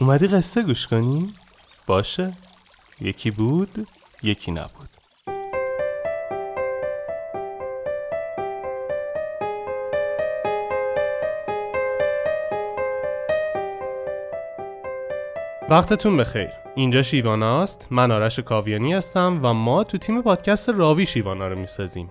اومدی قصه گوش کنی؟ باشه. یکی بود یکی نبود. وقتتون بخیر. اینجا شیواناست من آرش کاویانی هستم و ما تو تیم پادکست راوی شیوانا رو می‌سازیم.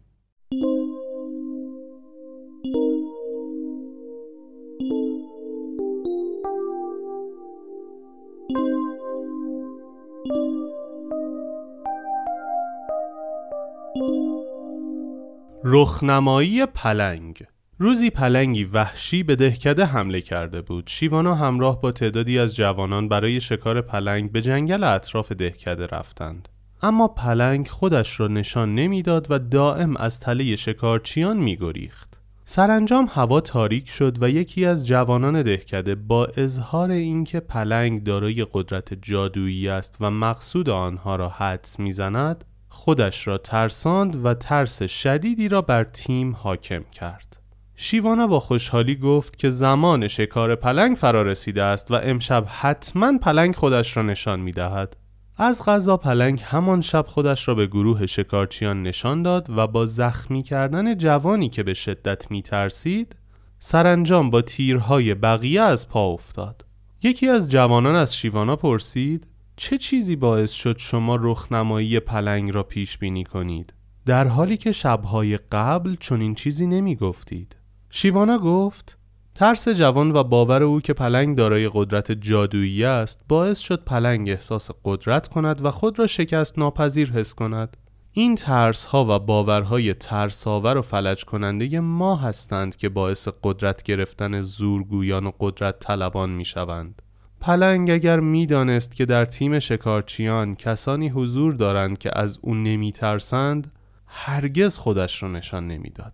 رخنمایی پلنگ. روزی پلنگی وحشی به دهکده حمله کرده بود. شیوانا همراه با تعدادی از جوانان برای شکار پلنگ به جنگل اطراف دهکده رفتند. اما پلنگ خودش را نشان نمی‌داد و دائم از تله شکارچیان میگریخت. سرانجام هوا تاریک شد و یکی از جوانان دهکده با اظهار اینکه پلنگ دارای قدرت جادویی است و مقصود آنها را حدس می‌زند خودش را ترساند و ترس شدیدی را بر تیم حاکم کرد. شیوانا با خوشحالی گفت که زمان شکار پلنگ فرا رسیده است و امشب حتما پلنگ خودش را نشان می دهد. از غذا پلنگ همان شب خودش را به گروه شکارچیان نشان داد و با زخمی کردن جوانی که به شدت می ترسید سرانجام با تیرهای بقیه از پا افتاد. یکی از جوانان از شیوانا پرسید چه چیزی باعث شد شما رخنمایی پلنگ را پیش بینی کنید؟ در حالی که شبهای قبل چنین چیزی نمی گفتید شیوانا گفت ترس جوان و باور او که پلنگ دارای قدرت جادویی است باعث شد پلنگ احساس قدرت کند و خود را شکست ناپذیر حس کند. این ترس ها و باورهای ترساور و فلج کننده ما هستند که باعث قدرت گرفتن زورگویان و قدرت طلبان می شوند. پلنگ اگر می‌دانست که در تیم شکارچیان کسانی حضور دارند که از او نمیترسند هرگز خودش را نشان نمی‌داد.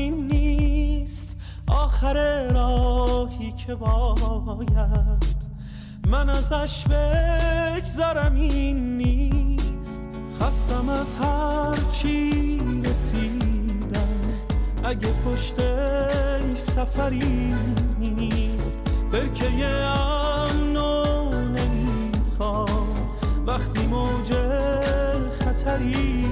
آخر راهی که باید من ازش بگذرم این نیست. خستم از هر چی رسیدم. اگه پشتش سفری نیست برکه امنو نمی‌خوام. وقتی موج خطری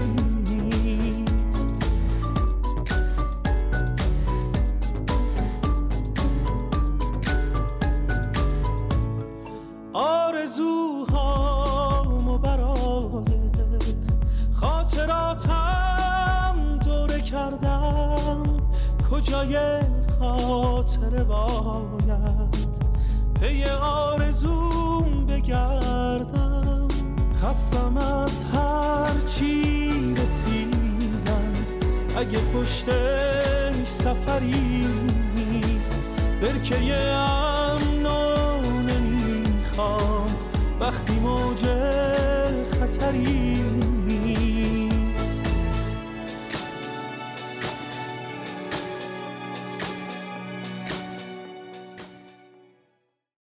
کجای خاطر باید پی آرزوم بگردم. خستم از هر چی رسیدم. اگه پشتش سفری نیست برکه امنو